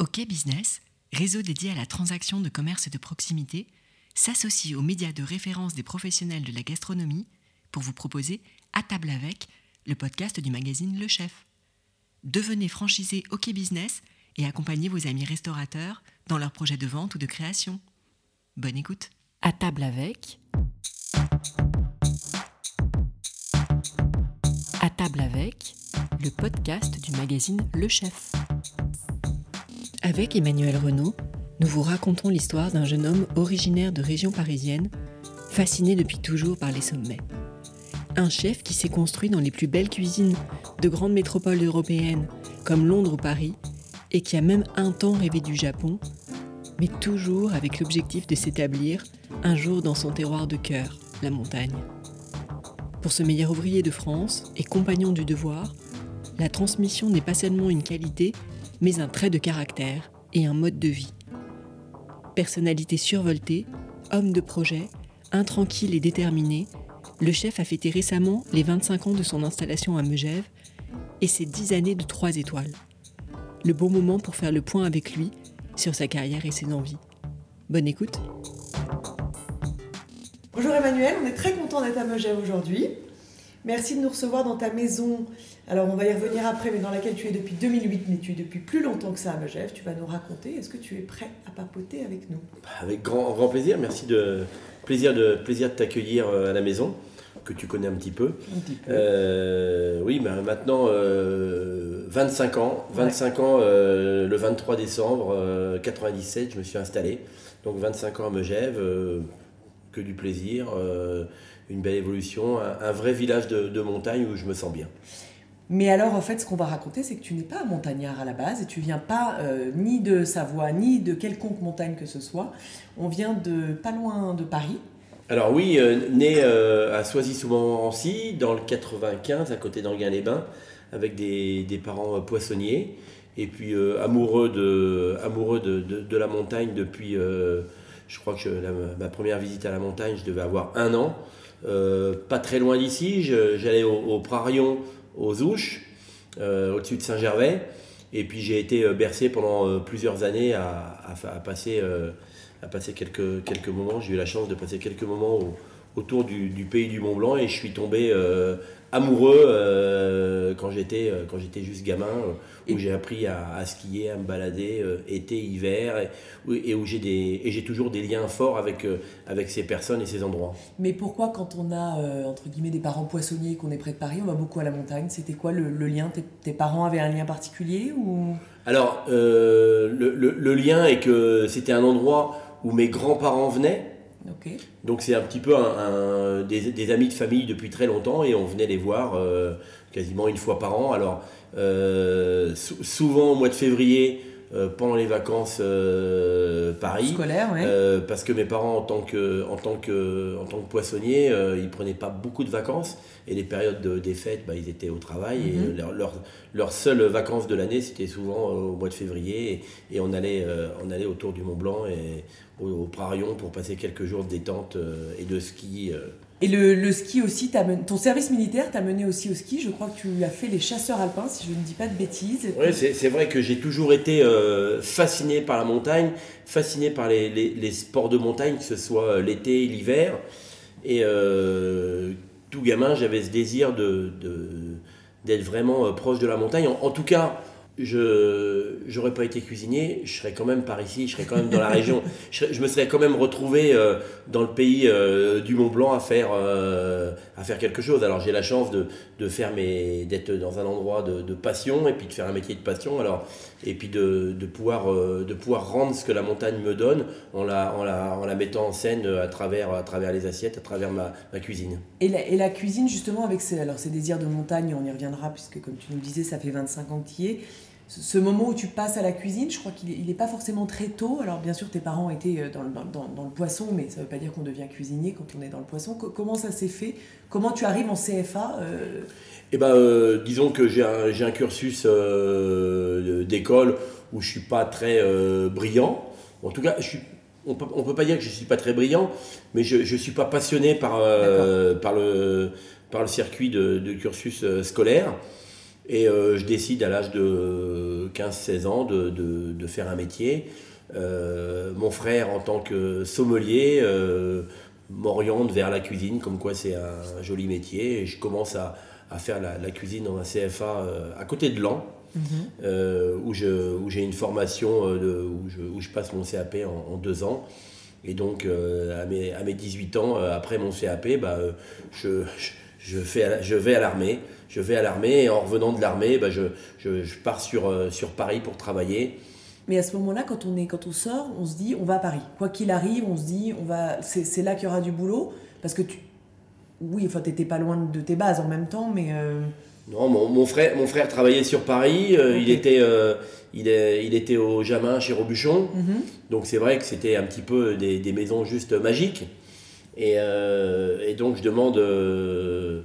OK Business, réseau dédié à la transaction de commerce de proximité, s'associe aux médias de référence des professionnels de la gastronomie pour vous proposer À table avec, le podcast du magazine Le Chef. Devenez franchisé OK Business et accompagnez vos amis restaurateurs dans leurs projets de vente ou de création. Bonne écoute. À table avec. À table avec, le podcast du magazine Le Chef. Avec Emmanuel Renaud, nous vous racontons l'histoire d'un jeune homme originaire de région parisienne, fasciné depuis toujours par les sommets. Un chef qui s'est construit dans les plus belles cuisines de grandes métropoles européennes comme Londres ou Paris, et qui a même un temps rêvé du Japon, mais toujours avec l'objectif de s'établir un jour dans son terroir de cœur, la montagne. Pour ce meilleur ouvrier de France et compagnon du devoir, la transmission n'est pas seulement une qualité, mais un trait de caractère et un mode de vie. Personnalité survoltée, homme de projet, intranquille et déterminé, le chef a fêté récemment les 25 ans de son installation à Megève et ses 10 années de 3 étoiles. Le bon moment pour faire le point avec lui sur sa carrière et ses envies. Bonne écoute. Bonjour Emmanuel, on est très content d'être à Megève aujourd'hui. Merci de nous recevoir dans ta maison. Alors, on va y revenir après, mais dans laquelle tu es depuis 2008, mais tu es depuis plus longtemps que ça à Megève. Tu vas nous raconter. Est-ce que tu es prêt à papoter avec nous? Avec grand, grand plaisir. Merci de plaisir de plaisir de t'accueillir euh, à la maison que tu connais un petit peu. Un petit peu. Euh, oui, bah, maintenant euh, 25 ans. 25 ans, euh, le 23 décembre euh, 97, je me suis installé. Donc 25 ans à Megève, euh, que du plaisir, euh, une belle évolution, un, un vrai village de, de montagne où je me sens bien. Mais alors, en fait, ce qu'on va raconter, c'est que tu n'es pas montagnard à la base et tu viens pas euh, ni de Savoie, ni de quelconque montagne que ce soit. On vient de pas loin de Paris. Alors oui, euh, né euh, à Soisy-sous-Montmorency, dans le 95, à côté d'Anguin-les-Bains, avec des, parents euh, poissonniers, et puis amoureux, de, amoureux de, de- la montagne depuis, je crois que ma première visite à la montagne, je devais avoir un an. Pas très loin d'ici, j'allais au Prarion, aux Ouches, euh, au-dessus de Saint-Gervais, et puis j'ai été euh, bercé pendant euh, plusieurs années à, passer... quelques, moments. J'ai eu la chance de passer quelques moments au- autour du, pays du Mont Blanc et je suis tombé amoureux euh, quand j'étais euh, quand j'étais juste gamin, euh, où j'ai appris à, à skier, à me balader euh, été, hiver, et, où- et où j'ai des et j'ai toujours des liens forts avec euh, avec ces personnes et ces endroits. Mais pourquoi, quand on a, entre guillemets, des parents poissonniers et qu'on est près de Paris, on va beaucoup à la montagne C'était quoi le, le lien? Tes, tes parents avaient un lien particulier ou... Alors le, le- le lien est que c'était un endroit où mes grands-parents venaient. Donc c'est un petit peu des, amis de famille depuis très longtemps et on venait les voir euh, quasiment une fois par an. Alors euh, sou- souvent au mois de février, euh, pendant les vacances euh, Paris, Scolaire, ouais. euh, parce que mes parents en tant que, en tant que, en tant que poissonniers, euh, ils prenaient pas beaucoup de vacances et les périodes de- des fêtes, bah, ils étaient au travail Mhm. et leur, leur, leurs seules vacances de l'année c'était souvent euh, au mois de février et, et on allait, euh, on allait autour du Mont Blanc et au, au Prarion pour passer quelques jours de détente et de ski. Et le, ski aussi, ton service militaire t'a mené aussi au ski. Je crois que tu as fait les chasseurs alpins, si je ne dis pas de bêtises. Ouais, c'est vrai que j'ai toujours été euh, fasciné par la montagne, fasciné par les, sports de montagne, que ce soit euh, l'été, l'hiver. Et euh, tout gamin, j'avais ce désir de, de- d'être vraiment proche de la montagne. En tout cas, je j'aurais pas été cuisinier, je serais quand même par ici, je serais quand même dans la région. Je, me serais quand même retrouvé euh, dans le pays euh, du Mont Blanc à faire, euh, à faire quelque chose. Alors j'ai la chance de, de faire mes, d'être dans un endroit de, de passion et puis de faire un métier de passion. Alors et puis de, de pouvoir de pouvoir rendre ce que la montagne me donne en la en la, en la mettant en scène à travers à travers les assiettes, à travers ma, ma cuisine. Et la, et la cuisine, justement, avec ses, alors, ses désirs de montagne, on y reviendra, puisque comme tu nous disais, ça fait 25 ans que tu y es. Ce, moment où tu passes à la cuisine, je crois qu'il n'est pas forcément très tôt. Alors, bien sûr, tes parents étaient euh, dans, le- dans, dans- dans le poisson, mais ça ne veut pas dire qu'on devient cuisinier quand on est dans le poisson. Co- comment ça s'est fait? Comment tu arrives en CFA euh, Eh ben, euh, disons que j'ai un, cursus euh, d'école où je suis pas très brillant. En tout cas, je suis, on peut, on peut pas dire que je suis pas très brillant, mais je, je suis pas passionné par, par, le, par le circuit de, de cursus scolaire. Et je décide à l'âge de 15-16 ans de, de, faire un métier. mon frère, en tant que sommelier, m'oriente vers la cuisine, comme quoi c'est un, joli métier. Et je commence à, à faire la, la, cuisine dans un CFA à côté de Lens. Mhm. où j'ai une formation de, où, je, où, je, passe mon CAP en, en deux ans. Et donc, à, mes, à mes 18 ans, après mon CAP, bah, je, je, fais, je vais à l'armée. Je vais à l'armée et en revenant de l'armée, bah, je, je, pars sur, sur Paris pour travailler. Mais à ce moment-là, quand on est, quand on sort, on se dit, on va à Paris. Quoi qu'il arrive, on se dit, on va, c'est là qu'il y aura du boulot, parce que tu, oui, enfin, t'étais pas loin de tes bases en même temps, mais. Non, mon, mon, frère, mon frère travaillait sur Paris. Euh, il, était, euh, il, est, il était au Jamin chez Robuchon. Mhm. Donc c'est vrai que c'était un petit peu des, des maisons juste magiques. Et, euh, et donc je demande, je,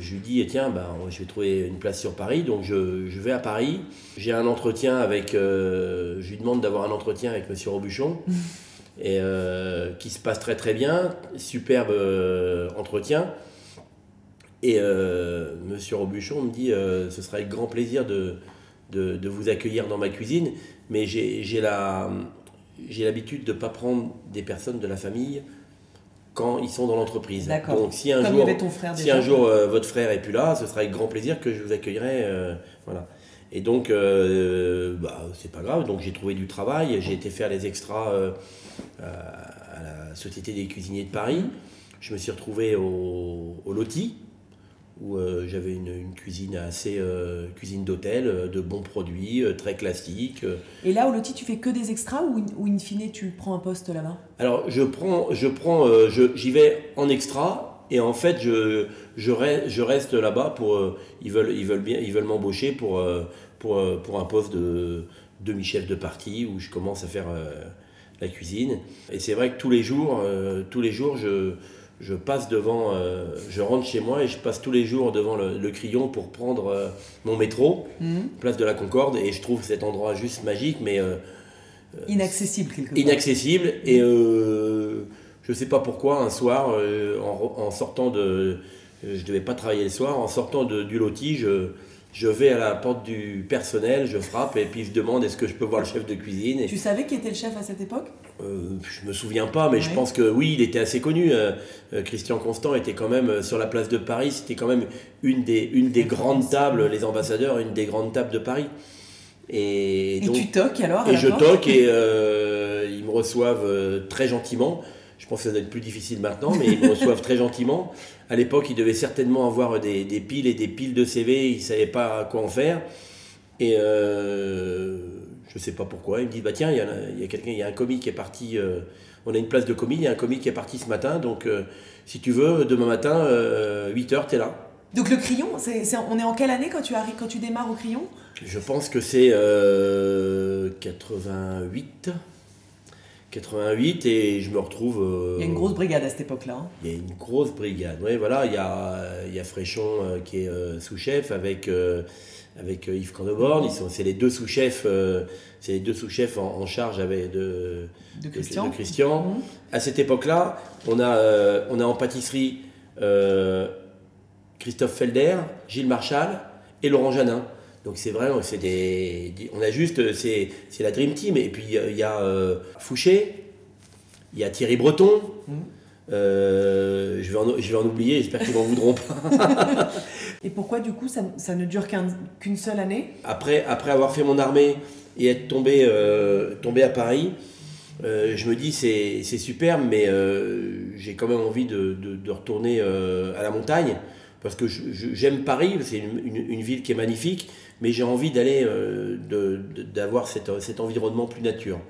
je, lui dis, tiens, ben, je vais trouver une place sur Paris. Donc je, je vais à Paris. J'ai un entretien avec, je lui demande d'avoir un entretien avec Monsieur Robuchon. Et qui se passe très très bien. Superbe entretien. Et euh, Monsieur Robuchon me dit euh, ce sera avec grand plaisir de, de, vous accueillir dans ma cuisine, mais j'ai l'habitude de ne pas prendre des personnes de la famille quand ils sont dans l'entreprise. Donc si un jour, si un jour euh, votre frère est plus là, ce sera avec grand plaisir que je vous accueillerai. voilà. Et donc, bah, c'est pas grave. Donc j'ai trouvé du travail. J'ai été faire les extras à la Société des cuisiniers de Paris. Je me suis retrouvé au, au Loti, où euh, j'avais une, cuisine assez euh, cuisine d'hôtel, euh, de bons produits, très classiques. Et là, au loti, tu fais que des extras ou, ou in fine tu prends un poste là-bas? Alors, je prends, je prends, j'y vais en extra et en fait, je, je reste, je reste là-bas pour, ils veulent, ils veulent bien, ils veulent m'embaucher pour, pour, pour un poste de demi-chef de partie où je commence à faire la cuisine. Et c'est vrai que tous les jours, tous les jours, je je passe devant, euh, je rentre chez moi et je passe tous les jours devant le, Crillon pour prendre euh, mon métro, mhm. place de la Concorde, et je trouve cet endroit juste magique, mais euh, inaccessible quelque part. Inaccessible et je sais pas pourquoi un soir en, sortant de, je devais pas travailler le soir, en sortant de, du loti, je je vais à la porte du personnel, je frappe et puis je demande est-ce que je peux voir le chef de cuisine. Tu savais qui était le chef à cette époque? Euh, Je me souviens pas, mais je pense que oui, il était assez connu. Euh, euh, Christian Constant était quand même sur la place de Paris, c'était quand même une des, une des grandes tables, les ambassadeurs, une des grandes tables de Paris. Et, donc, tu toques alors Et je toque et ils me reçoivent très gentiment. Je pense que ça doit être plus difficile maintenant, mais ils me reçoivent très gentiment. À l'époque, ils devaient certainement avoir des, piles et des piles de CV, ils ne savaient pas quoi en faire. Et euh, je ne sais pas pourquoi, ils me disent bah tiens, il y a, quelqu'un, il y a un commis qui est parti, euh, on a une place de commis, il y a un commis qui est parti ce matin, donc euh, si tu veux, demain matin, 8h, tu es là. Donc le crayon, on est en quelle année quand tu, arrives, quand tu démarres au crayon? Je pense que c'est 88. 88 et je me retrouve. Euh, il y a une grosse brigade à cette époque-là. Hein. Il y a une grosse brigade. Oui, voilà, il y a, il y a Fréchon euh, qui est euh, sous-chef avec, avec Yves Candeborn. C'est les deux sous-chefs, c'est les deux sous-chefs en, charge avec de, de Christian. Christian. Mhm. À cette époque-là, on a, on a en pâtisserie Christophe Felder, Gilles Marchal et Laurent Janin. Donc c'est vrai, c'est des, on a juste, c'est, la Dream Team. Et puis il y a euh, Fouché, il y a Thierry Breton. Mmh. Euh, je, vais en, je vais en oublier, j'espère qu'ils m'en voudront pas. et pourquoi du coup ça, ça ne dure qu'une seule année? Après, après avoir fait mon armée et être tombé, euh, tombé à Paris, je me dis c'est, super, mais j'ai quand même envie de, de, retourner à la montagne parce que j'aime Paris, c'est une, une, ville qui est magnifique, mais j'ai envie d'aller, euh, d'avoir cet, cet, environnement plus nature.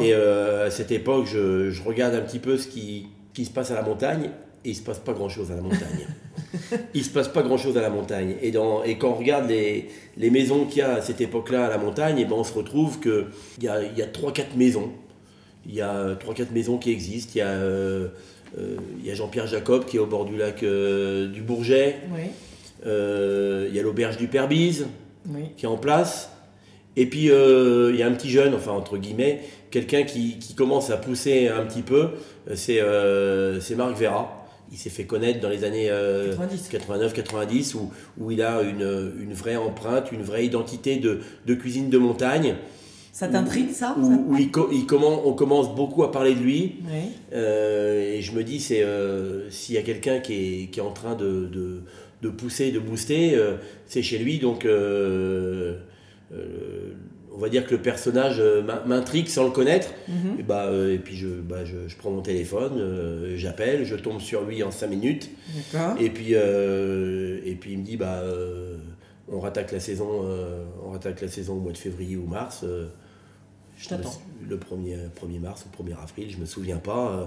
Et euh, à cette époque, je, je, regarde un petit peu ce qui, qui, se passe à la montagne, et il se passe pas grand-chose à la montagne. il se passe pas grand-chose à la montagne. Et, dans, et quand on regarde les, les maisons qu'il y a à cette époque-là à la montagne, et ben on se retrouve qu'il y a, y a 3-4 maisons. Il y a 3-4 maisons qui existent. Il y a, euh, il y a Jean-Pierre Jacob qui est au bord du lac du Bourget. il y a l'auberge du Perbise qui est en place. Et puis, euh, il y a un petit jeune, enfin, entre guillemets, quelqu'un qui, qui, commence à pousser un petit peu, c'est euh, Marc Vera, il s'est fait connaître dans les années 89-90 où, où il a une, une, vraie empreinte, une vraie identité de, de cuisine de montagne. Ça t'intrigue ça Où, il, il commence, on commence beaucoup à parler de lui. Euh, et je me dis, c'est euh, s'il y a quelqu'un qui est, qui est, en train de, de, de pousser, de booster, euh, c'est chez lui. Donc on va dire que le personnage m'intrigue sans le connaître. Mhm. et, bah, et, puis je, bah, je, je, prends mon téléphone, j'appelle, je tombe sur lui en 5 minutes. Et puis, et puis il me dit, bah, on rattaque la saison, on rattaque la saison au mois de février ou mars. Je t'attends. Le 1er, 1er mars ou 1er avril, je me souviens pas. Euh,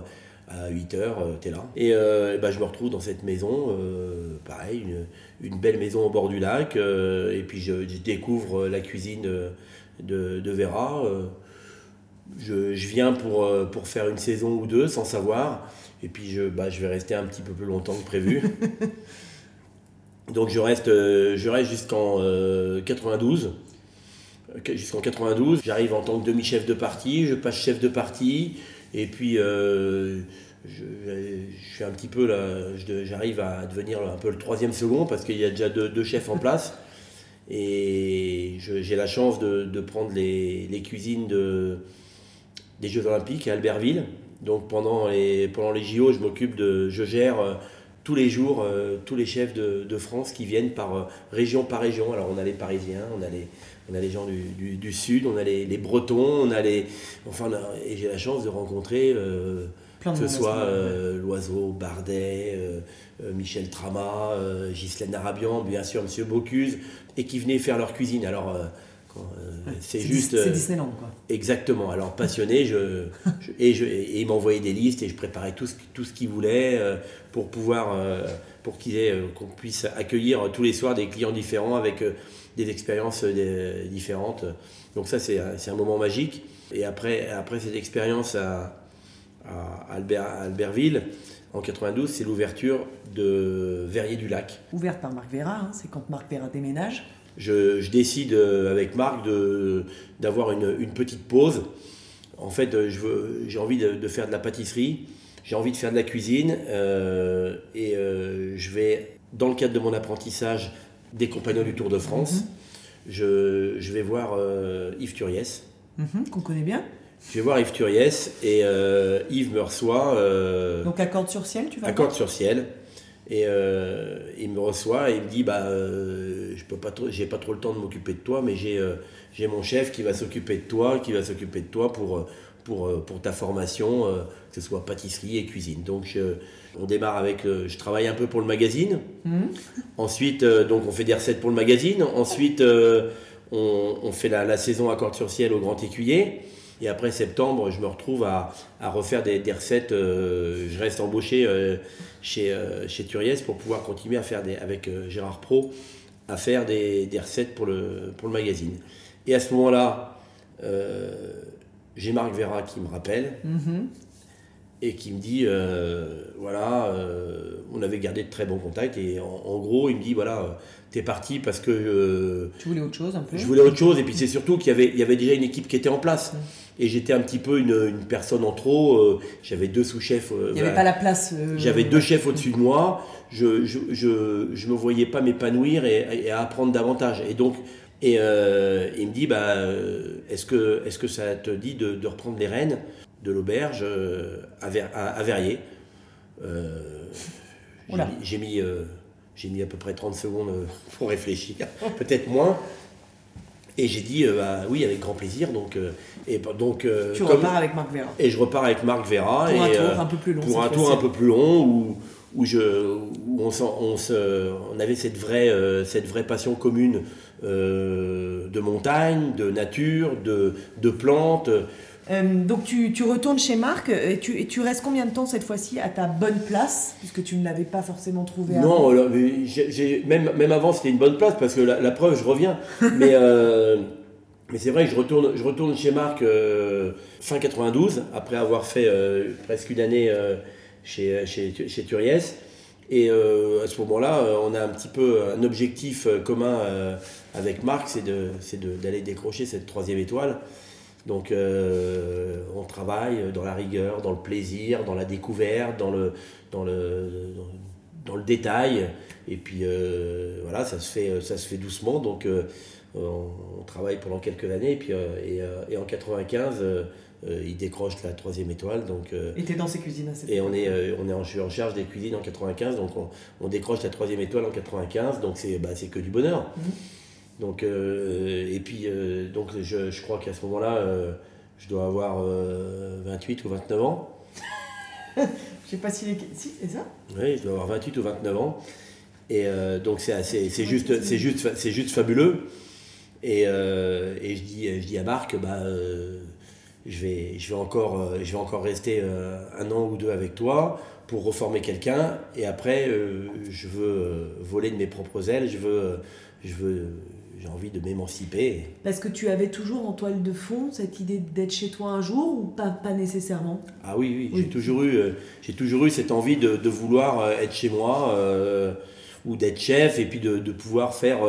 à 8 h tu es là. Et euh, bah, je me retrouve dans cette maison, euh, pareil, une, belle maison au bord du lac. et puis je, découvre la cuisine de, de Vera. Je, je, viens pour, pour faire une saison ou deux sans savoir. Et puis je, bah, je vais rester un petit peu plus longtemps que prévu. Donc je reste, je reste jusqu'en 92 jusqu'en 92. J'arrive en tant que demi-chef de parti, je passe chef de parti, et puis euh, je, suis un petit peu là, j'arrive à devenir un peu le troisième second parce qu'il y a déjà deux, chefs en place. Et j'ai la chance de, prendre les, cuisines de, des Jeux Olympiques à Albertville. Donc pendant les, pendant les JO, je m'occupe de, je gère euh, tous les jours euh, tous les chefs de, France qui viennent par région par région. Alors on a les Parisiens, on a les, on a les gens du, du, sud, on a les, les, Bretons, on a les. Enfin, et j'ai la chance de rencontrer. Euh, que ce soit euh, Loiseau, Bardet, euh, Michel Trama, Ghislaine Arabian, bien sûr Monsieur Bocuse, et qui venaient faire leur cuisine. Alors, c'est juste. C'est Disneyland, quoi. Exactement. Alors, passionné, je, et, je, et, il m'envoyait des listes et je préparais tout ce, tout ce qu'il voulait pour pouvoir. pour qu'on puisse accueillir tous les soirs des clients différents avec des expériences euh, différentes. Donc ça, c'est un moment magique. Et après, après cette expérience à, à, Albert, Albertville, en 92, c'est l'ouverture de Verrier du Lac. Ouverte par Marc Vera, hein, c'est quand Marc Vera déménage. Je, je décide euh, avec Marc d'avoir une, une, petite pause. En fait, j'ai envie de, de, faire de la pâtisserie, j'ai envie de faire de la cuisine, euh, et je vais, dans le cadre de mon apprentissage, des compagnons du Tour de France. Mhm. je, vais voir euh, Yves Turiès. Mhm, qu'on connaît bien. Je vais voir Yves Turiès et euh, Yves me reçoit. Euh, Donc à sur ciel, tu vas À sur ciel. Et il me reçoit et il me dit bah je peux pas trop, j'ai pas trop le temps de m'occuper de toi, mais j'ai j'ai mon chef qui va s'occuper de toi, qui va s'occuper de toi pour pour, pour ta formation, que ce soit pâtisserie et cuisine. Donc on démarre avec, euh, je travaille un peu pour le magazine. Mhm. Ensuite, euh, donc on fait des recettes pour le magazine. Ensuite, euh, on, fait la, saison à corde sur ciel au Grand Écuyer. Et après septembre, je me retrouve à, refaire des, recettes. je reste embauché chez, chez Turiès pour pouvoir continuer à faire des, avec Gérard Pro à faire des, recettes pour le, pour le magazine. Et à ce moment-là, j'ai Marc Vera qui me rappelle. Mhm et qui me dit euh, voilà, euh, on avait gardé de très bons contacts et en, gros, il me dit voilà, t'es parti parce que. Euh, tu voulais autre chose un peu Je voulais autre chose et puis c'est surtout qu'il y avait, il y avait déjà une équipe qui était en place. Et j'étais un petit peu une, une personne en trop. j'avais deux sous-chefs. il n'y avait pas la place. J'avais deux chefs au-dessus de moi. Je je, je, je, me voyais pas m'épanouir et, et, apprendre davantage. Et donc, et il me dit bah, est-ce que, est que ça te dit de, de reprendre les rênes de l'auberge euh, à, à, Verrier? Euh, j'ai mis, euh, j'ai mis à peu près 30 secondes pour réfléchir, peut-être moins. Et j'ai dit bah, oui avec grand plaisir donc et donc tu repars avec Marc Vera et je repars avec Marc Vera pour un tour un peu plus long pour un tour un peu plus long où, où je où on, on, se, on, avait cette vraie cette vraie passion commune de montagne de nature de, de plantes euh, donc tu, tu, retournes chez Marc et tu, et tu restes combien de temps cette fois-ci à ta bonne place puisque tu ne l'avais pas forcément trouvé avant Non, même, même avant c'était une bonne place parce que la, preuve je reviens. mais euh, mais c'est vrai que je retourne, je retourne chez Marc euh, fin 92 après avoir fait presque une année chez, chez, chez Turiès. Et à ce moment-là, on a un petit peu un objectif commun avec Marc, c'est d'aller décrocher cette troisième étoile. Donc euh, on travaille dans la rigueur, dans le plaisir, dans la découverte, dans le, dans le, dans, le détail. Et puis euh, voilà, ça se, fait, ça se fait doucement. Donc euh, on, travaille pendant quelques années. Et, puis, et, et en 95, il décroche la troisième étoile. Donc, et tu es dans ces cuisines à cette Et on est, on est en, en, charge des cuisines en 95. Donc on, on, décroche la troisième étoile en 95. Donc c'est bah, que du bonheur. Mmh. Donc, euh, et puis, euh, donc je, je crois qu'à ce moment-là, euh, je dois avoir 28 ou 29 ans. je sais pas si, si c'est ça? Oui, je dois avoir 28 ou 29 ans. Et donc c'est juste, c'est juste, c'est juste fabuleux. Et, et, je, dis, je dis à Marc, bah, je, vais, je, vais encore, je vais encore rester un an ou deux avec toi pour reformer quelqu'un. Et après, je veux voler de mes propres ailes. Je veux, je veux, j'ai envie de m'émanciper. Parce que tu avais toujours en toile de fond cette idée d'être chez toi un jour ou pas, pas nécessairement? Ah oui, oui, j'ai toujours, eu, euh, j'ai toujours eu cette envie de, de vouloir euh, être chez moi euh, ou d'être chef et puis de, de pouvoir faire,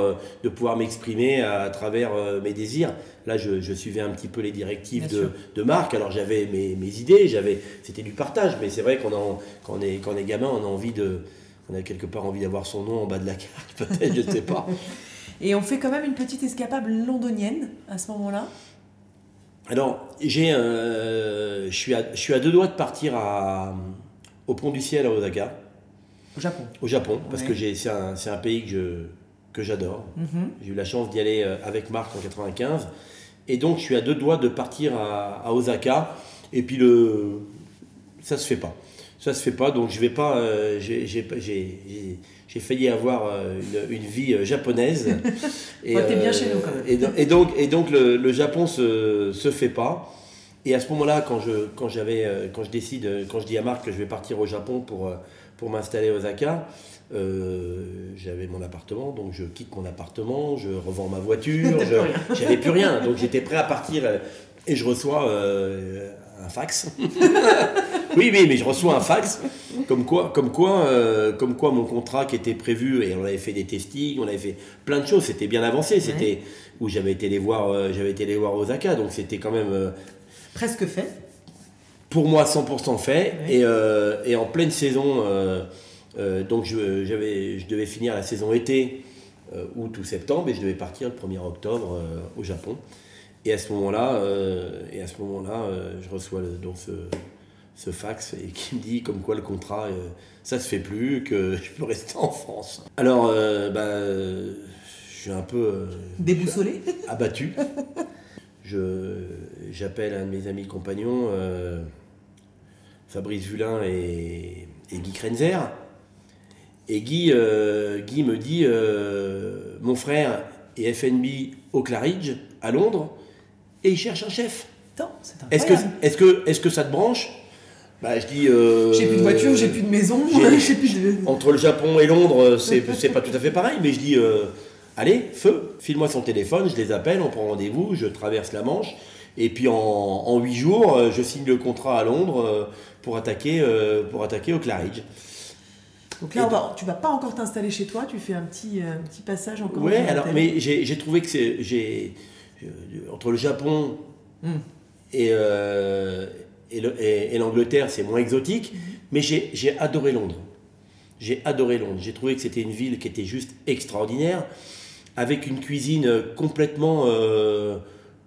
de pouvoir m'exprimer à, travers mes désirs. Là, je, je, suivais un petit peu les directives de, de, Marc. Alors j'avais mes, mes, idées, j'avais, c'était du partage, mais c'est vrai qu'on quand on est, quand on est gamin, on a envie de, on a quelque part envie d'avoir son nom en bas de la carte, peut-être, je ne sais pas. Et on fait quand même une petite escapade londonienne à ce moment-là. Alors, j'ai, je, suis à, je suis à deux doigts de partir à, au Pont du Ciel à Osaka. Au Japon. Au Japon, parce que j'ai, c'est, un, c'est un pays que, je, que j'adore. Mhm. J'ai eu la chance d'y aller euh, avec Marc en 95. Et donc, je suis à deux doigts de partir à, à Osaka. Et puis, le, ça se fait pas. Ça se fait pas, donc je vais pas. Euh, j'ai, failli avoir euh, une, une vie euh, japonaise. et, t'es bien chez nous quand même. Et, donc, et donc le, le, Japon se, se fait pas. Et à ce moment-là, quand je, quand, j'avais, euh, quand je décide, quand je dis à Marc que je vais partir au Japon pour, pour m'installer à Osaka, euh, j'avais mon appartement, donc je quitte mon appartement, je revends ma voiture, j'avais plus rien. Donc j'étais prêt à partir et je reçois euh, un fax. oui, oui, mais je reçois un fax comme quoi, comme quoi, euh, comme quoi mon contrat qui était prévu et on avait fait des testings, on avait fait plein de choses, c'était bien avancé, c'était où j'avais été les voir, euh, j'avais été les voir Osaka, donc c'était quand même euh, presque fait. Pour moi, 100% fait et, et, en pleine saison, donc je, devais finir la saison été août ou septembre et je devais partir le 1er octobre au Japon. Et à ce moment-là, et à ce moment-là, je reçois le, donc ce, ce fax et qui me dit comme quoi le contrat, euh, ça se fait plus, que je peux rester en France. Alors, euh, bah, je suis un peu... Euh, Déboussolé Abattu. Je, j'appelle un de mes amis compagnons, Fabrice Vulin et, Guy Krenzer. Et Guy, Guy me dit, mon frère est FNB au Claridge, à Londres, et il cherche un chef. Est-ce que, est-ce, que, est-ce que ça te branche? Bah, je dis. Euh, j'ai plus de voiture, j'ai plus de maison, j'ai plus de. Entre le Japon et Londres, euh, c'est, c'est pas tout à fait pareil, mais je dis euh, allez, feu, file-moi son téléphone, je les appelle, on prend rendez-vous, je traverse la Manche, et puis en, huit jours, je signe le contrat à Londres pour attaquer, pour attaquer au Claridge. Donc là, on tu vas pas encore t'installer chez toi, tu fais un petit, petit passage encore. Ouais, alors, mais j'ai, j'ai trouvé que c'est. J'ai, entre le Japon hmm. et et l'Angleterre, c'est moins exotique, mhm. mais j'ai adoré Londres. J'ai adoré Londres. J'ai trouvé que c'était une ville qui était juste extraordinaire, avec une cuisine complètement, euh,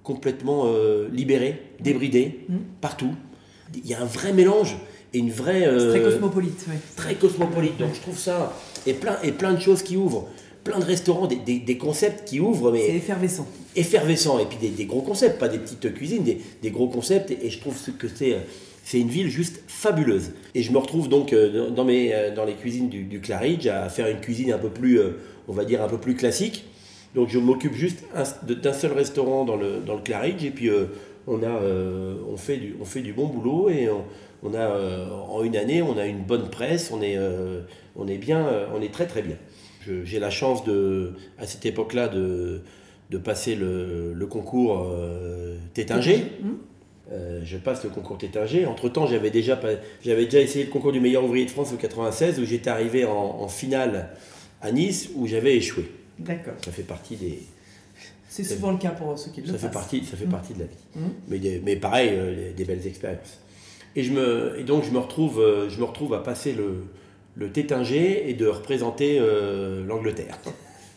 complètement euh, libérée, débridée, mhm. partout. Il y a un vrai mélange et une vraie. très euh, cosmopolite, oui. Très cosmopolite. Donc je trouve ça. Et plein, et plein de choses qui ouvrent plein de restaurants, des, des, concepts qui ouvrent. Mais c'est effervescent. Effervescent, et puis des, des, gros concepts, pas des petites cuisines, des, gros concepts, et, je trouve que c'est, c'est une ville juste fabuleuse. Et je me retrouve donc euh, dans, mes, euh, dans les cuisines du, du Claridge à faire une cuisine un peu plus, euh, on va dire, un peu plus classique. Donc je m'occupe juste d'un seul restaurant dans le, dans le Claridge, et puis on, a, on, fait du, on fait du bon boulot, et on, a, en une année, on a une bonne presse, on est, on est bien, on est très très bien. J'ai la chance de, à cette époque-là de, de passer le, le concours euh, Tétinger. Mmh. Euh, je passe le concours Tétinger. Entre-temps, j'avais déjà, j'avais déjà essayé le concours du meilleur ouvrier de France en 96, où j'étais arrivé en, finale à Nice, où j'avais échoué. D'accord. Ça fait partie des, C'est souvent le cas pour ceux qui le ça fassent. Fait partie, ça fait Mm. partie de la vie. Mm. Mais, des- mais pareil, euh, des, des belles expériences. Et, je me, et donc je me retrouve, euh, je me retrouve à passer le, le Tétinger et de représenter euh, l'Angleterre.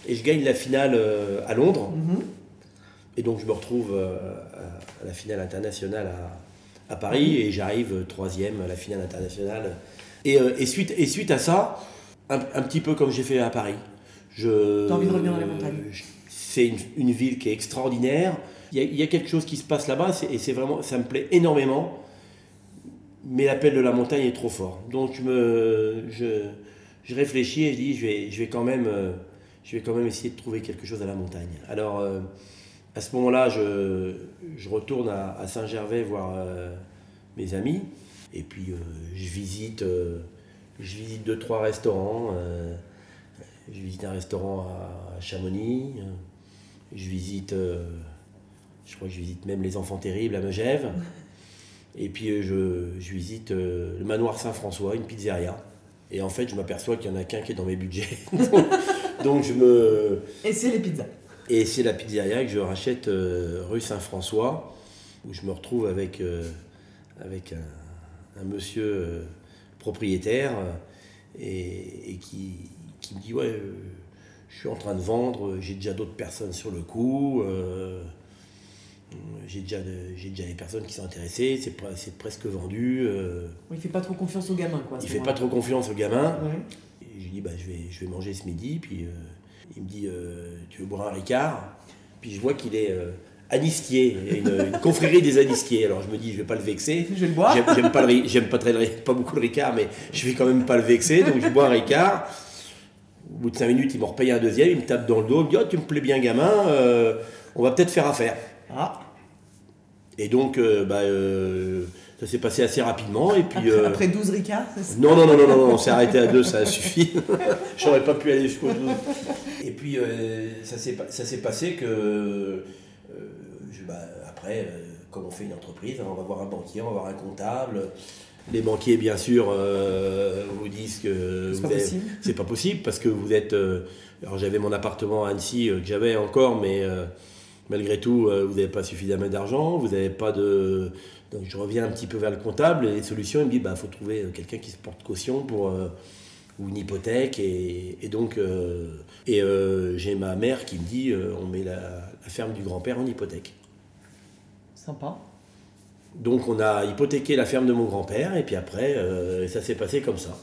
Et je gagne la finale euh, à Londres. Mhm. Et donc je me retrouve euh, à, la finale internationale à, à Paris et j'arrive troisième à la finale internationale. Et, et suite, et suite à ça, un, un petit peu comme j'ai fait à Paris, je, T'as envie de revenir dans les montagnes. C'est une, une ville qui est extraordinaire. Il y a, il y a quelque chose qui se passe là-bas et c'est vraiment, ça me plaît énormément. Mais l'appel de la montagne est trop fort. Donc je, je, réfléchis et je dis je vais, je vais quand même, euh, je vais quand même essayer de trouver quelque chose à la montagne. Alors euh, à ce moment-là, je, je retourne à, à Saint-Gervais voir euh, mes amis. Et puis je visite, euh, je visite deux trois restaurants. je visite un restaurant à Chamonix. euh, Je visite, je crois que je visite même les Enfants Terribles à Megève. Et puis euh, je, je visite euh, le manoir Saint-François, une pizzeria. Et en fait, je m'aperçois qu'il n'y en a qu'un qui est dans mes budgets. donc, je me, Et c'est les pizzas. et c'est la pizzeria que je rachète euh, rue Saint-François, où je me retrouve avec, euh, avec un, un monsieur euh, propriétaire et, et qui, qui me dit Ouais, je suis en train de vendre, j'ai déjà d'autres personnes sur le coup, j'ai déjà, j'ai déjà des personnes qui sont intéressées, c'est pre- c'est presque vendu. euh, Il fait pas trop confiance aux gamins, quoi. il fait pas trop confiance au gamin. Ouais. Et je lui dis, bah, je, vais, je vais manger ce midi. Puis euh, il me dit, euh, tu veux boire un Ricard? Puis je vois qu'il est euh, anistier, une, une confrérie des anistiers. Alors je me dis, je vais pas le vexer. Je vais le boire. J'aime, j'aime pas, le, j'aime pas, très pas beaucoup le Ricard, mais je vais quand même pas le vexer. Donc je bois un Ricard. Au bout de 5 minutes, il m'en repaye un deuxième. Il me tape dans le dos. Il me dit, oh, tu me plais bien, gamin. euh, on va peut-être faire affaire. Ah, Et donc, euh, bah, euh, ça s'est passé assez rapidement. Et puis, après, euh, après 12 ricards, c'est ça? Non, non, non, non, non, non, on s'est arrêté à deux, ça a suffi. J'aurais pas pu aller jusqu'au bout. Et puis, euh, ça s'est passé que, je- bah, après, comme on fait une entreprise, hein, on va voir un banquier, on va voir un comptable. Les banquiers, bien sûr, vous disent que C'est pas avez- possible. c'est pas possible parce que vous êtes. alors, j'avais mon appartement à Annecy que j'avais encore, mais malgré tout, euh, vous n'avez pas suffisamment d'argent, vous n'avez pas de. Donc, je reviens un petit peu vers le comptable et les solutions, il me dit bah, faut trouver euh, quelqu'un qui se porte caution pour. euh, ou une hypothèque et, et donc euh, et euh, j'ai ma mère qui me dit euh, on met la, la ferme du grand-père en hypothèque Sympa. donc on a hypothéqué la ferme de mon grand-père et puis après euh, ça s'est passé comme ça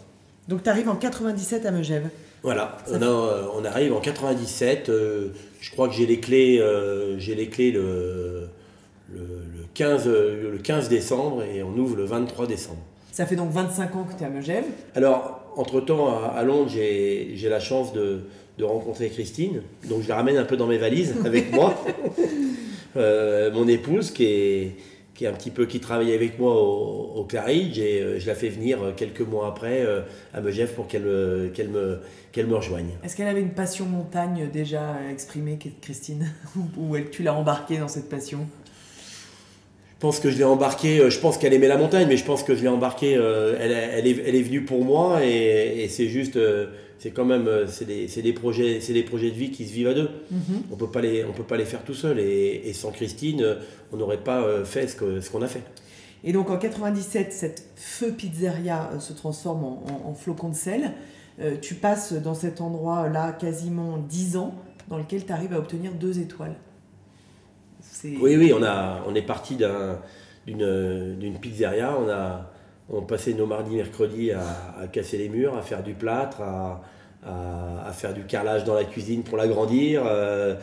Donc tu arrives en 97 à Megève. Voilà, on, a- on arrive en 97. euh, je crois que j'ai les clés, euh, j'ai les clés le, le, le 15, euh, le 15 décembre et on ouvre le 23 décembre. Ça fait donc 25 ans que tu es à Megève. Alors, entre-temps, à, à Londres, j'ai j'ai la chance de, de rencontrer Christine. Donc, je la ramène un peu dans mes valises avec moi. Euh, mon épouse, qui est, qui est un petit peu qui travaille avec moi au, au Claridge, et euh, je la fais venir euh, quelques mois après euh, à Megève pour qu'elle me- qu'elle me, qu'elle me rejoigne. Est-ce qu'elle avait une passion montagne déjà exprimée, Christine Ou elle- tu l'as embarquée dans cette passion? Je pense que je l'ai embarqué, euh, je pense qu'elle aimait la montagne, mais je pense que je l'ai embarqué, euh, elle, elle est, elle est venue pour moi et, et c'est juste, c'est quand même, euh, c'est des, des projets, c'est des projets de vie qui se vivent à deux. On peut pas les, on peut pas les faire tout seul et, et sans Christine, euh, on n'aurait pas euh, fait ce que- ce qu'on a fait. Et donc en 97, cette feu pizzeria se transforme en, en- en flocon de sel. Euh, tu passes dans cet endroit-là quasiment 10 ans, dans lequel tu arrives à obtenir deux étoiles. Oui, oui, on, a, on est parti d'un- d'une d'une pizzeria. On a on passait nos mardis, mercredis à, à casser les murs, à faire du plâtre, à, à- à faire du carrelage dans la cuisine pour l'agrandir. euh,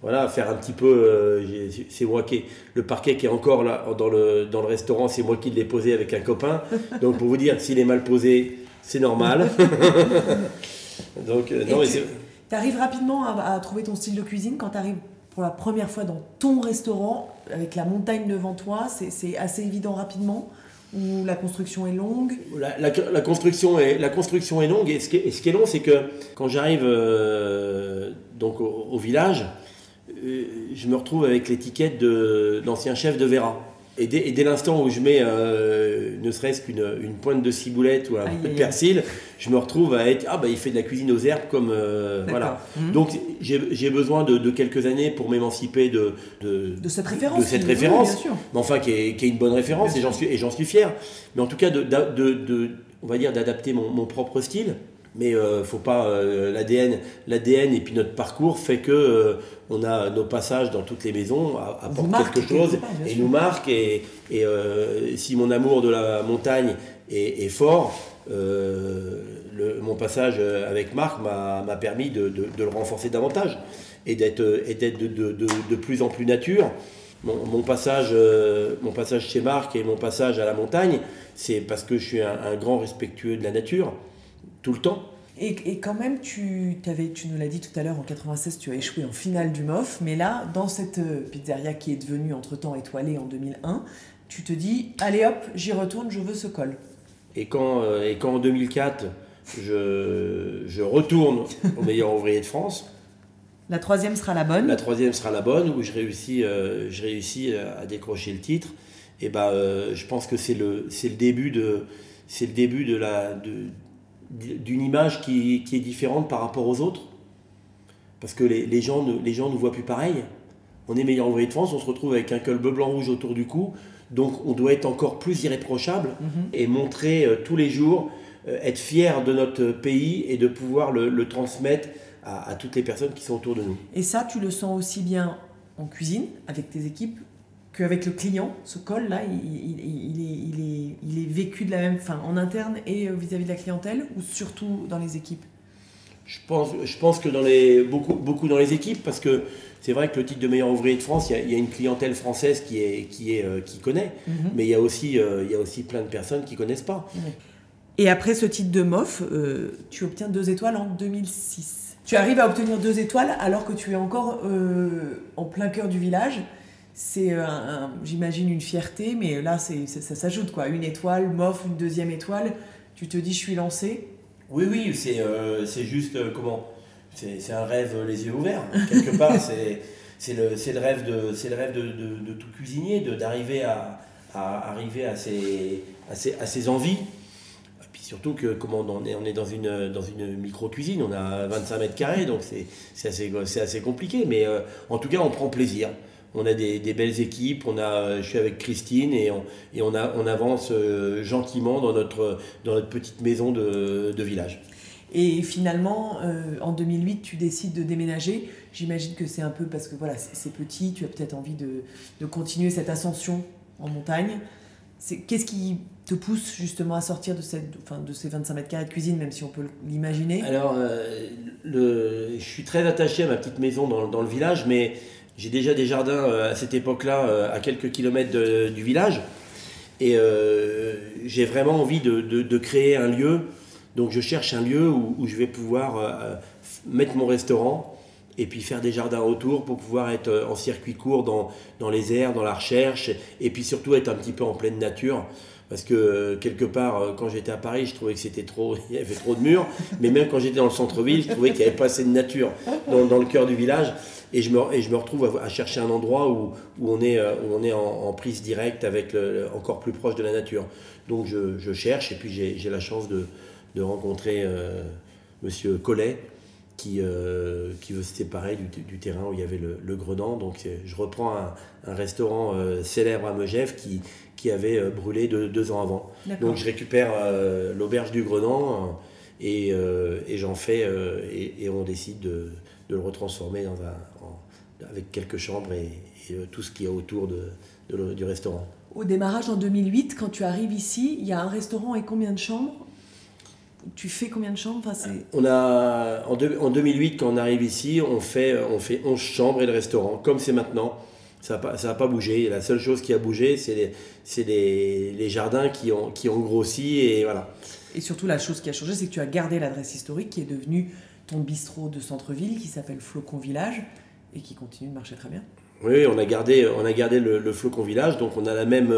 voilà, faire un petit peu. euh, c'est moi qui. Le parquet qui est encore là dans le, dans le restaurant, c'est moi qui l'ai posé avec un copain. Donc pour vous dire, s'il est mal posé, c'est normal. Donc, euh, non, Et mais tu- c'est- Tu arrives rapidement à, à trouver ton style de cuisine quand tu arrives pour la première fois dans ton restaurant, avec la montagne devant toi, c'est- c'est assez évident rapidement Ou la construction est longue La, construction est, longue et ce qui est, long, c'est que quand j'arrive euh, donc au, village, euh, je me retrouve avec l'étiquette de l'ancien chef de Vera. Et dès, l'instant où je mets euh, ne serait-ce qu'une une pointe de ciboulette ou un peu de persil, je me retrouve à être ah bah il fait de la cuisine aux herbes comme euh, voilà. Mhm. Donc j'ai besoin de, quelques années pour m'émanciper de, de, cette référence, de cette référence, mais enfin qui est, qui est, une bonne référence et j'en suis et j'en suis fier. Mais en tout cas de, de on va dire d'adapter mon, mon, propre style mais euh, faut pas euh, l'ADN l'ADN et puis notre parcours fait que euh, on a nos passages dans toutes les maisons apportent quelque chose et nous marque et, et si mon amour de la montagne est, fort le, mon passage avec Marc m'a permis de, de, de, le renforcer davantage et d'être de, de, plus en plus nature. Mon, mon passage, mon passage chez Marc et mon passage à la montagne, c'est parce que je suis un, un grand respectueux de la nature tout le temps. Et, et, quand même, tu, avais, tu nous l'as dit tout à l'heure, en 96, tu as échoué en finale du MOF, mais là, dans cette euh, pizzeria qui est devenue entre-temps étoilée en 2001, tu te dis, allez hop, j'y retourne, je veux ce col. Et quand, euh, et quand en 2004, je, je retourne au meilleur ouvrier de France, la troisième sera la bonne. La troisième sera la bonne, où je réussis, euh, je réussis à décrocher le titre. Et bah, je pense que c'est le, le début de, c'est le début de la, de, d'une image qui, est différente par rapport aux autres. Parce que les, gens ne les gens nous voient plus pareil. On est meilleur ouvrier de France, on se retrouve avec un col bleu, blanc, rouge autour du cou. Donc on doit être encore plus irréprochable mhm. et montrer euh, tous les jours, euh, être fier de notre pays et de pouvoir le, transmettre à, toutes les personnes qui sont autour de nous. Et ça, tu le sens aussi bien en cuisine, avec tes équipes, qu'avec le client, ce col-là, il, est, il, est, vécu de la même, enfin, en interne et euh, vis-à-vis de la clientèle, ou surtout dans les équipes? Je pense, je pense que dans les, beaucoup, beaucoup dans les équipes, parce que c'est vrai que le titre de meilleur ouvrier de France, il y a, une clientèle française qui, est, qui, est, euh, qui connaît, mhm. mais il y, a aussi, euh, il y a aussi plein de personnes qui ne connaissent pas. Et après ce titre de MOF, tu obtiens deux étoiles en 2006. Tu arrives à obtenir deux étoiles alors que tu es encore en plein cœur du village c'est, euh, j'imagine, une fierté, mais là, c'est, ça, s'ajoute, quoi. Une étoile, MOF, une deuxième étoile, tu te dis, je suis lancé Oui, oui, c'est, euh, c'est juste, euh, comment c'est, un rêve les yeux ouverts, quelque part, c'est, c'est, le, c'est le rêve, de, c'est le rêve de, de, tout cuisinier, de, d'arriver à, à, arriver à ses, à ses, à ses envies. Et puis surtout que comment on est, on est dans une, dans une micro-cuisine, on a 25 mètres carrés, donc c'est, c'est, assez, c'est assez compliqué, mais en tout cas, on prend plaisir on a des, belles équipes, on a, je suis avec Christine et on, et on, a, on avance euh, gentiment dans notre, dans notre petite maison de, village. Et finalement, euh, en 2008, tu décides de déménager. J'imagine que c'est un peu parce que voilà, c'est petit, tu as peut-être envie de, continuer cette ascension en montagne. Qu'est-ce qui te pousse justement à sortir de, cette, enfin, de ces 25 mètres carrés de cuisine, même si on peut l'imaginer? Alors, euh, le, je suis très attaché à ma petite maison dans, dans le village, mais j'ai déjà des jardins euh, à cette époque-là, euh, à quelques kilomètres du village. Et euh, j'ai vraiment envie de, créer un lieu. Donc je cherche un lieu où, je vais pouvoir mettre mon restaurant et puis faire des jardins autour pour pouvoir être en circuit court dans, dans les airs, dans la recherche, et puis surtout être un petit peu en pleine nature. Parce que quelque part, quand j'étais à Paris, je trouvais que c'était trop, il y avait trop de murs. Mais même quand j'étais dans le centre-ville, je trouvais qu'il n'y avait pas assez de nature dans, le cœur du village et je me, et je me retrouve à, chercher un endroit où, où on est, euh, où on est en, prise directe avec encore plus proche de la nature. Donc je, je cherche et puis j'ai la chance de, de rencontrer euh, Monsieur Collet qui, euh, qui veut se séparer du, du, terrain où il y avait le, le Grenan. Donc je reprends un, un restaurant célèbre à Megève qui, qui avait brûlé deux ans avant. Donc je récupère l'auberge du Grenan et, et j'en fais et, et, on décide de, de le retransformer dans un, avec quelques chambres et, euh, tout ce qu'il y a autour de, du restaurant. Au démarrage en 2008, quand tu arrives ici, il y a un restaurant et combien de chambres? Tu fais combien de chambres? Enfin, on a, en, en, 2008, quand on arrive ici, on fait, on fait 11 chambres et le restaurant, comme c'est maintenant. Ça n'a pas, pas, bougé. La seule chose qui a bougé, c'est les, les, les, jardins qui ont, qui ont grossi. Et, voilà. et surtout, la chose qui a changé, c'est que tu as gardé l'adresse historique qui est devenue ton bistrot de centre-ville qui s'appelle Flocon Village et qui continue de marcher très bien. Oui, on a gardé, on a gardé le, Flocon Village, donc on a la même,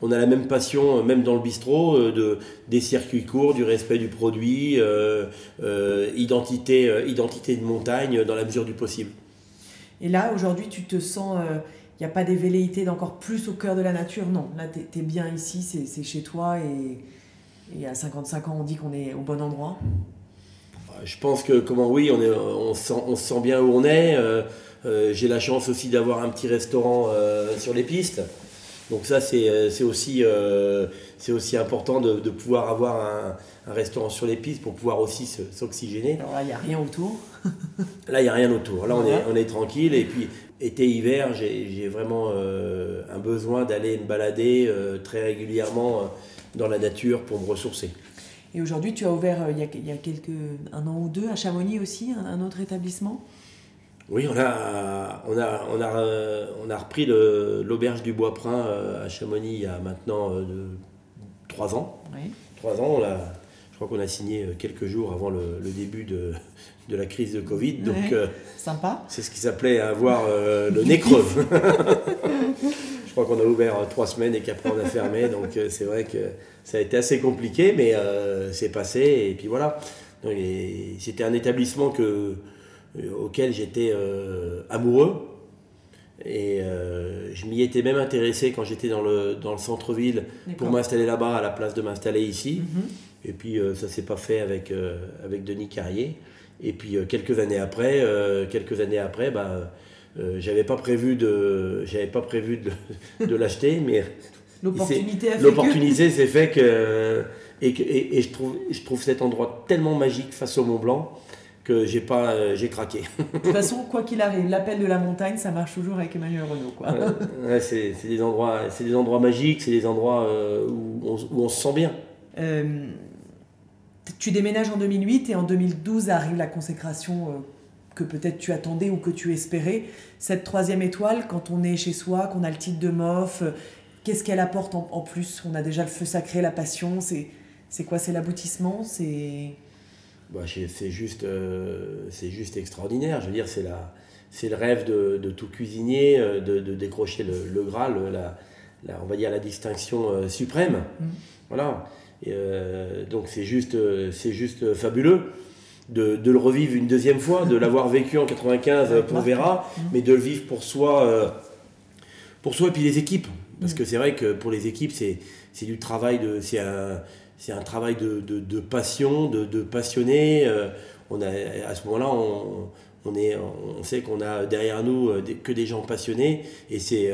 on a la même passion, même dans le bistrot, euh, de, des circuits courts, du respect du produit, euh, euh, identité, identité de montagne dans la mesure du possible. Et là, aujourd'hui, tu te sens il n'y a pas des velléités d'encore plus au cœur de la nature? Non, là, tu es, bien ici, c'est chez toi. Et, et, à 55 ans, on dit qu'on est au bon endroit. Je pense que, comment oui, on, est, on, se, sent, on sent bien où on est. Euh, euh, j'ai la chance aussi d'avoir un petit restaurant euh, sur les pistes. Donc ça, c'est aussi, c'est aussi important de, de pouvoir avoir un, un, restaurant sur les pistes pour pouvoir aussi s'oxygéner. Alors là, il n'y a rien autour. là, il n'y a rien autour. Là, on, est, on est tranquille. Et puis, été-hiver, j'ai vraiment euh, un besoin d'aller me balader euh, très régulièrement euh, dans la nature pour me ressourcer. Et aujourd'hui, tu as ouvert il y, a, il, y a, quelques, un an ou deux à Chamonix aussi, un, autre établissement? Oui, on a, on a, on a, on a repris l'auberge du Bois-Prin à Chamonix il y a maintenant de, trois ans. Oui. Trois ans, on a, je crois qu'on a signé quelques jours avant le, le début de, de la crise de Covid. Donc, euh, sympa. C'est ce qui s'appelait avoir euh, le nez creux. Je crois qu'on a ouvert euh, trois semaines et qu'après on a fermé. Donc c'est vrai que ça a été assez compliqué, mais c'est passé. Et puis voilà. C'était un établissement que, auquel j'étais amoureux. Et je m'y étais même intéressé quand j'étais dans le, dans le centre-ville pour m'installer là-bas à la place de m'installer ici. Mm-hmm. Et puis ça ne s'est pas fait avec, avec Denis Carrier. Et puis euh, quelques années après, euh, quelques années après, bah, euh, j'avais pas prévu de, j'avais pas prévu de, de l'acheter, mais l'opportunité s'est fait que et, et, et, je trouve, je trouve cet endroit tellement magique face au Mont Blanc que j'ai pas, j'ai craqué. de toute façon, quoi qu'il arrive, l'appel de la montagne, ça marche toujours avec Emmanuel Renault, quoi. ouais, c'est, des endroits, c'est des endroits magiques, c'est des endroits où on, où, on, se sent bien tu déménages en 2008 et en 2012 arrive la consécration euh, que peut-être tu attendais ou que tu espérais. Cette troisième étoile, quand on est chez soi, qu'on a le titre de MOF, euh, qu'est-ce qu'elle apporte en, plus? On a déjà le feu sacré, la passion. C'est quoi? C'est l'aboutissement? C'est bah, c'est juste, euh, c'est juste extraordinaire. Je veux dire, c'est la, c'est le rêve de, tout cuisinier de, décrocher le, Graal, la, on va dire la distinction suprême. Mmh. Voilà. Euh, donc c'est juste, euh, c'est juste fabuleux. De, de, le revivre une deuxième fois, de l'avoir vécu en 95 pour Vera, mais de le vivre pour soi, euh, pour soi et puis les équipes. Parce que c'est vrai que pour les équipes, c'est, c'est du travail, de, c'est, un, c'est un travail de, de, de passion, de, de passionné. on a, à ce moment-là, on, on, est, on sait qu'on a derrière nous que des gens passionnés. Et c'est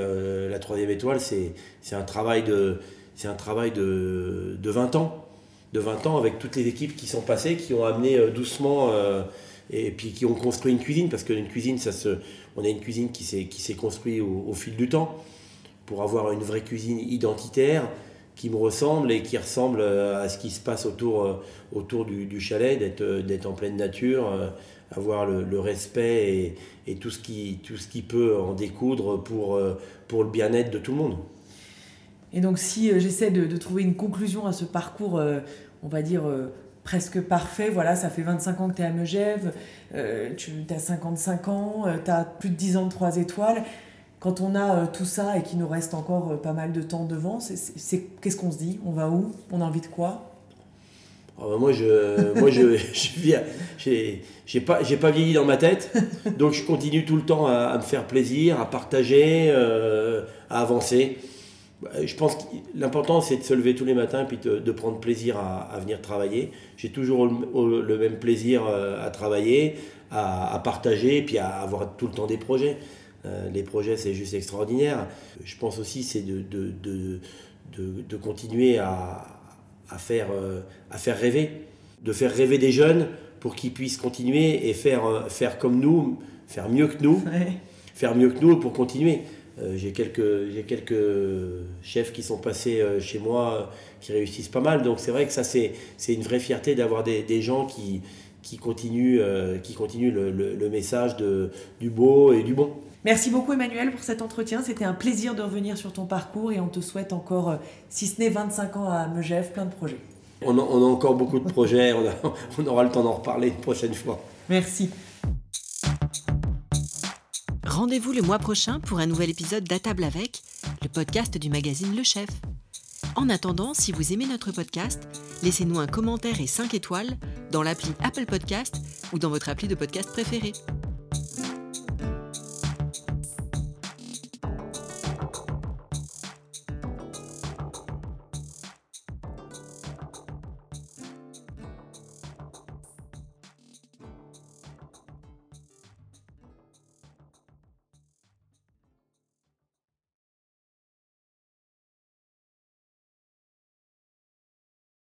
la troisième étoile, c'est, un travail de un travail de, de, 20 ans. De 20 ans avec toutes les équipes qui sont passées, qui ont amené euh, doucement euh, et puis qui ont construit une cuisine, parce qu'une cuisine, ça se, on a une cuisine qui s'est construite au, fil du temps pour avoir une vraie cuisine identitaire qui me ressemble et qui ressemble euh, à ce qui se passe autour, autour du, du chalet, d'être, d'être en pleine nature, avoir le, le respect et, et, tout, ce qui, tout ce qui peut en découdre pour, pour le bien-être de tout le monde. Et donc si euh, j'essaie de, trouver une conclusion à ce parcours, euh, on va dire euh, presque parfait, voilà, ça fait 25 ans que tu es à Megève, tu as 55 ans, tu as plus de 10 ans de 3 étoiles. Quand on a tout ça et qu'il nous reste encore pas mal de temps devant, c'est qu'est-ce qu'on se dit? On va où? On a envie de quoi? Ah bah moi, je, moi, je, je j'ai pas, pas vieilli dans ma tête, donc je continue tout le temps à, me faire plaisir, à partager, à avancer. Bah, je pense que l'important c'est de se lever tous les matins et puis de, prendre plaisir à, venir travailler. J'ai toujours le, même plaisir euh, à travailler, à, partager et puis à avoir tout le temps des projets. Euh, les projets c'est juste extraordinaire. Je pense aussi c'est de, de, de, continuer à, à, faire, euh, à faire rêver, de faire rêver des jeunes pour qu'ils puissent continuer et faire, faire comme nous, faire mieux que nous, faire mieux que nous pour continuer. Euh, j'ai quelques, quelques chefs qui sont passés euh, chez moi euh, qui réussissent pas mal. Donc c'est vrai que ça, c'est une vraie fierté d'avoir des, des, gens qui, qui continuent, qui continuent le, le, message de, du beau et du bon. Merci beaucoup Emmanuel pour cet entretien. C'était un plaisir de revenir sur ton parcours et on te souhaite encore, si ce n'est 25 ans à Megève, plein de projets. On a, on a encore beaucoup de projets, on, on aura le temps d'en reparler une prochaine fois. Merci. Rendez-vous le mois prochain pour un nouvel épisode d'Atable avec, le podcast du magazine Le Chef. En attendant, si vous aimez notre podcast, laissez-nous un commentaire et 5 étoiles dans l'appli Apple Podcast ou dans votre appli de podcast préféré.